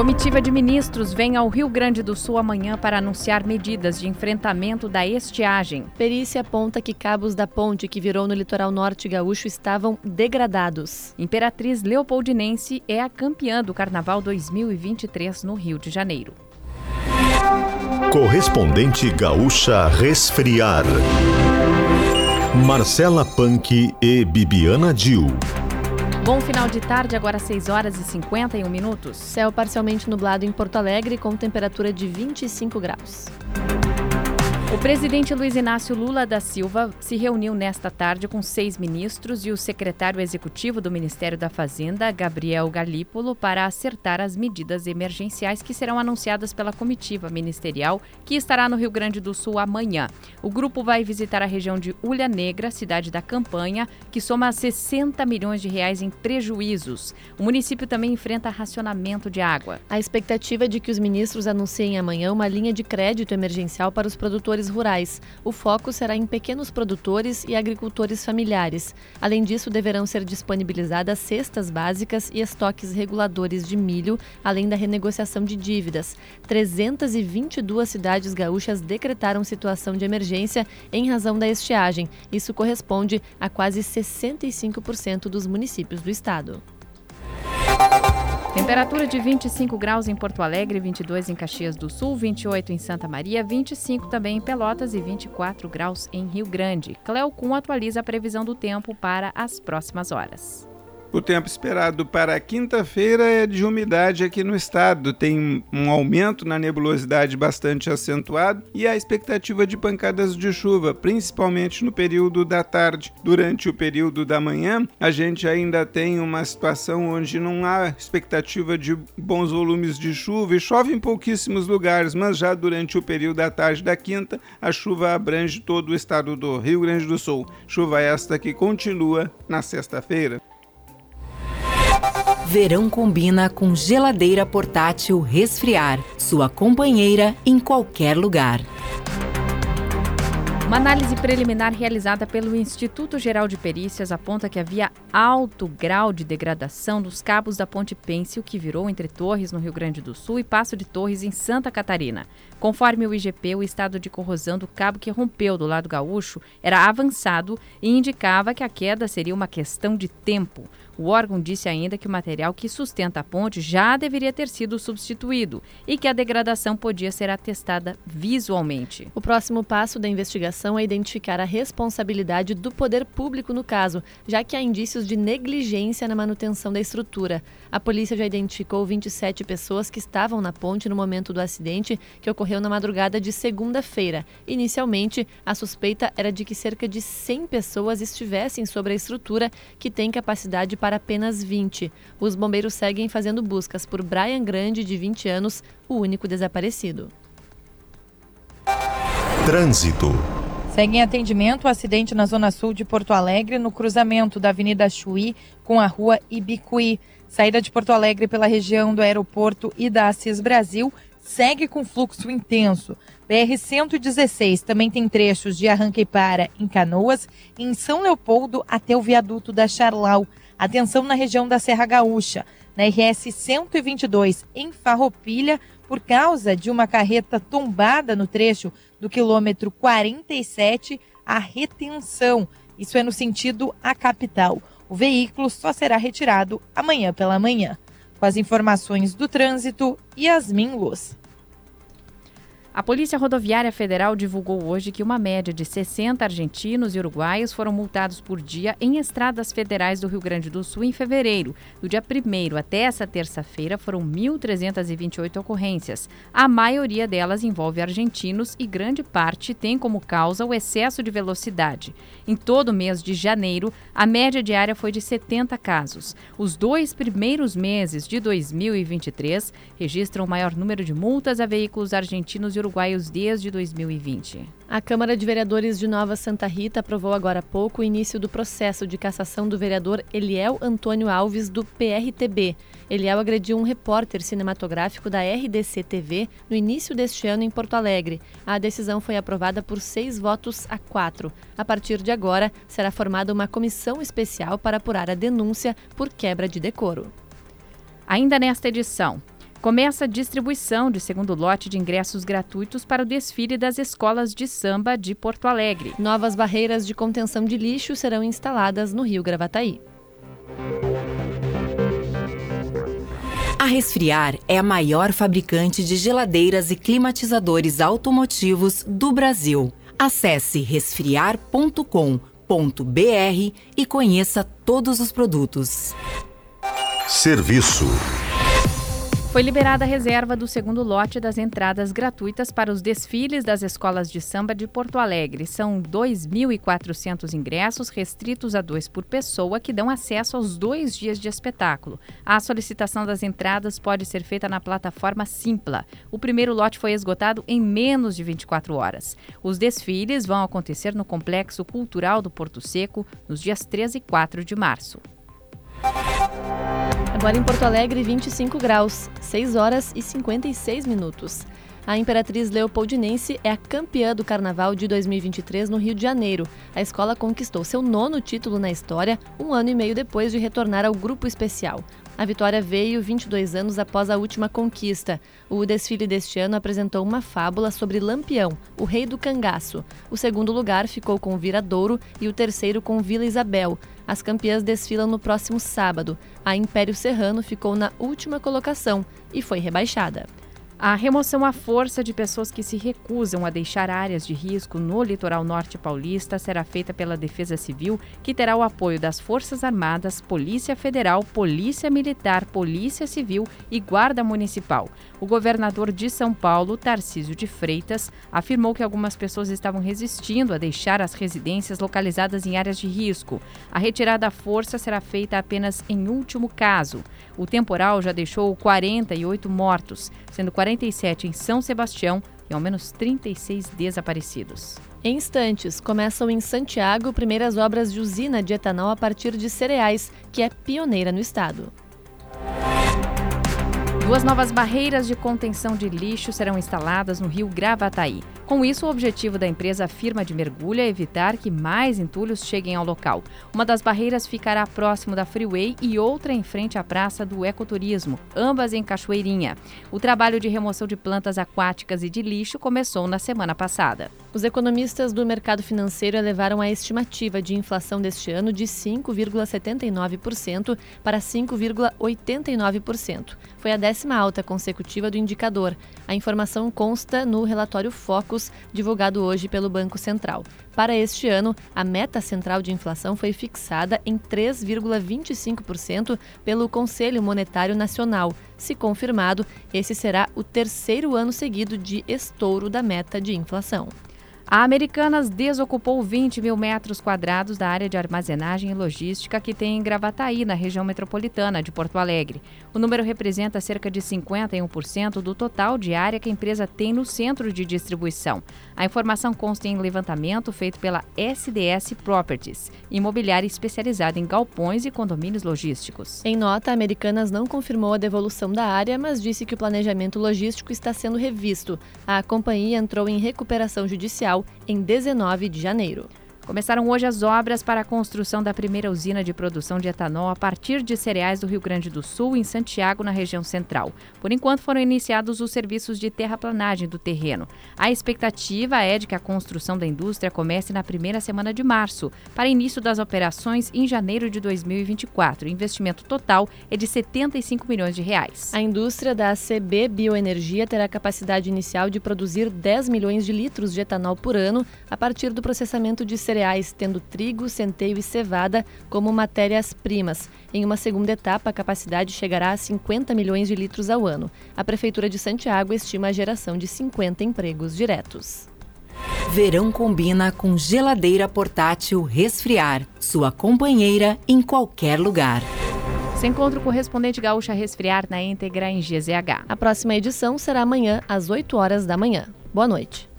Comitiva de ministros vem ao Rio Grande do Sul amanhã para anunciar medidas de enfrentamento da estiagem. Perícia aponta que cabos da ponte que virou no litoral norte gaúcho estavam degradados. Imperatriz Leopoldinense é a campeã do Carnaval 2023 no Rio de Janeiro. Correspondente gaúcha resfriar. Marcela Punk e Bibiana Dil. Bom final de tarde, agora 6 horas e 51 minutos. Céu parcialmente nublado em Porto Alegre com temperatura de 25 graus. O presidente Luiz Inácio Lula da Silva se reuniu nesta tarde com seis ministros e o secretário executivo do Ministério da Fazenda, Gabriel Galípolo, para acertar as medidas emergenciais que serão anunciadas pela comitiva ministerial que estará no Rio Grande do Sul amanhã. O grupo vai visitar a região de Ulha Negra, cidade da campanha, que soma 60 milhões de reais em prejuízos. O município também enfrenta racionamento de água. A expectativa é de que os ministros anunciem amanhã uma linha de crédito emergencial para os produtores produtores rurais. O foco será em pequenos produtores e agricultores familiares. Além disso, deverão ser disponibilizadas cestas básicas e estoques reguladores de milho, além da renegociação de dívidas. 322 cidades gaúchas decretaram situação de emergência em razão da estiagem. Isso corresponde a quase 65% dos municípios do estado. Temperatura de 25 graus em Porto Alegre, 22 em Caxias do Sul, 28 em Santa Maria, 25 também em Pelotas e 24 graus em Rio Grande. Cleocum atualiza a previsão do tempo para as próximas horas. O tempo esperado para quinta-feira é de umidade aqui no estado. Tem um aumento na nebulosidade bastante acentuado e a expectativa de pancadas de chuva, principalmente no período da tarde. Durante o período da manhã, a gente ainda tem uma situação onde não há expectativa de bons volumes de chuva e chove em pouquíssimos lugares, mas já durante o período da tarde da quinta, a chuva abrange todo o estado do Rio Grande do Sul. Chuva esta que continua na sexta-feira. Verão combina com geladeira portátil resfriar, sua companheira em qualquer lugar. Uma análise preliminar realizada pelo Instituto Geral de Perícias aponta que havia alto grau de degradação dos cabos da Ponte Pêncil, que virou entre Torres, no Rio Grande do Sul, e Passo de Torres, em Santa Catarina. Conforme o IGP, o estado de corrosão do cabo que rompeu do lado gaúcho era avançado e indicava que a queda seria uma questão de tempo. O órgão disse ainda que o material que sustenta a ponte já deveria ter sido substituído e que a degradação podia ser atestada visualmente. O próximo passo da investigação é identificar a responsabilidade do poder público no caso, já que há indícios de negligência na manutenção da estrutura. A polícia já identificou 27 pessoas que estavam na ponte no momento do acidente, que ocorreu na madrugada de segunda-feira. Inicialmente, a suspeita era de que cerca de 100 pessoas estivessem sobre a estrutura, que tem capacidade para para apenas 20. Os bombeiros seguem fazendo buscas por Brian Grande, de 20 anos, o único desaparecido. Trânsito. Segue em atendimento o acidente na zona sul de Porto Alegre, no cruzamento da Avenida Chuí com a rua Ibicuí. Saída de Porto Alegre pela região do aeroporto e da Assis Brasil segue com fluxo intenso. BR-116 também tem trechos de arranque e para em Canoas, em São Leopoldo até o viaduto da Charlau. Atenção na região da Serra Gaúcha, na RS 122 em Farroupilha, por causa de uma carreta tombada no trecho do quilômetro 47, a retenção. Isso é no sentido à capital. O veículo só será retirado amanhã pela manhã. Com as informações do trânsito, Yasmin Luz. A Polícia Rodoviária Federal divulgou hoje que uma média de 60 argentinos e uruguaios foram multados por dia em estradas federais do Rio Grande do Sul em fevereiro. Do dia 1 até essa terça-feira foram 1.328 ocorrências. A maioria delas envolve argentinos e grande parte tem como causa o excesso de velocidade. Em todo o mês de janeiro, a média diária foi de 70 casos. Os dois primeiros meses de 2023 registram o maior número de multas a veículos argentinos e uruguaios desde 2020. A Câmara de Vereadores de Nova Santa Rita aprovou agora há pouco o início do processo de cassação do vereador Eliel Antônio Alves, do PRTB. Eliel agrediu um repórter cinematográfico da RDC TV no início deste ano em Porto Alegre. A decisão foi aprovada por seis votos a quatro. A partir de agora, será formada uma comissão especial para apurar a denúncia por quebra de decoro. Ainda nesta edição, Começa a distribuição de segundo lote de ingressos gratuitos para o desfile das escolas de samba de Porto Alegre. Novas barreiras de contenção de lixo serão instaladas no Rio Gravataí. A Resfriar é a maior fabricante de geladeiras e climatizadores automotivos do Brasil. Acesse resfriar.com.br e conheça todos os produtos. Serviço. Foi liberada a reserva do segundo lote das entradas gratuitas para os desfiles das escolas de samba de Porto Alegre. São 2.400 ingressos, restritos a dois por pessoa, que dão acesso aos dois dias de espetáculo. A solicitação das entradas pode ser feita na plataforma Simpla. O primeiro lote foi esgotado em menos de 24 horas. Os desfiles vão acontecer no Complexo Cultural do Porto Seco nos dias 13 e 4 de março. Agora em Porto Alegre, 25 graus, 6 horas e 56 minutos. A Imperatriz Leopoldinense é a campeã do Carnaval de 2023 no Rio de Janeiro. A escola conquistou seu nono título na história, um ano e meio depois de retornar ao grupo especial. A vitória veio 22 anos após a última conquista. O desfile deste ano apresentou uma fábula sobre Lampião, o rei do cangaço. O segundo lugar ficou com Viradouro e o terceiro com Vila Isabel. As campeãs desfilam no próximo sábado. A Império Serrano ficou na última colocação e foi rebaixada. A remoção à força de pessoas que se recusam a deixar áreas de risco no litoral norte paulista será feita pela Defesa Civil, que terá o apoio das Forças Armadas, Polícia Federal, Polícia Militar, Polícia Civil e Guarda Municipal. O governador de São Paulo, Tarcísio de Freitas, afirmou que algumas pessoas estavam resistindo a deixar as residências localizadas em áreas de risco. A retirada à força será feita apenas em último caso. O temporal já deixou 48 mortos, sendo 47 em São Sebastião e ao menos 36 desaparecidos. Em instantes, começam em Santiago primeiras obras de usina de etanol a partir de cereais, que é pioneira no estado. Duas novas barreiras de contenção de lixo serão instaladas no rio Gravataí. Com isso, o objetivo da empresa Firma de Mergulho é evitar que mais entulhos cheguem ao local. Uma das barreiras ficará próximo da Freeway e outra em frente à Praça do Ecoturismo, ambas em Cachoeirinha. O trabalho de remoção de plantas aquáticas e de lixo começou na semana passada. Os economistas do mercado financeiro elevaram a estimativa de inflação deste ano de 5,79% para 5,89%. Foi a décima alta consecutiva do indicador. A informação consta no relatório Focus divulgado hoje pelo Banco Central. Para este ano, a meta central de inflação foi fixada em 3,25% pelo Conselho Monetário Nacional. Se confirmado, esse será o terceiro ano seguido de estouro da meta de inflação. A Americanas desocupou 20 mil metros quadrados da área de armazenagem e logística que tem em Gravataí, na região metropolitana de Porto Alegre. O número representa cerca de 51% do total de área que a empresa tem no centro de distribuição. A informação consta em levantamento feito pela SDS Properties, imobiliária especializada em galpões e condomínios logísticos. Em nota, a Americanas não confirmou a devolução da área, mas disse que o planejamento logístico está sendo revisto. A companhia entrou em recuperação judicial em 19 de janeiro. Começaram hoje as obras para a construção da primeira usina de produção de etanol a partir de cereais do Rio Grande do Sul, em Santiago, na região central. Por enquanto, foram iniciados os serviços de terraplanagem do terreno. A expectativa é de que a construção da indústria comece na primeira semana de março, para início das operações em janeiro de 2024. O investimento total é de 75 milhões de reais. A indústria da ACB Bioenergia terá capacidade inicial de produzir 10 milhões de litros de etanol por ano a partir do processamento de cereais cereais, tendo trigo, centeio e cevada como matérias-primas. Em uma segunda etapa, a capacidade chegará a 50 milhões de litros ao ano. A Prefeitura de Santiago estima a geração de 50 empregos diretos. Verão combina com geladeira portátil resfriar, sua companheira em qualquer lugar. Se encontra o correspondente gaúcha resfriar na íntegra em GZH. A próxima edição será amanhã às 8 horas da manhã. Boa noite.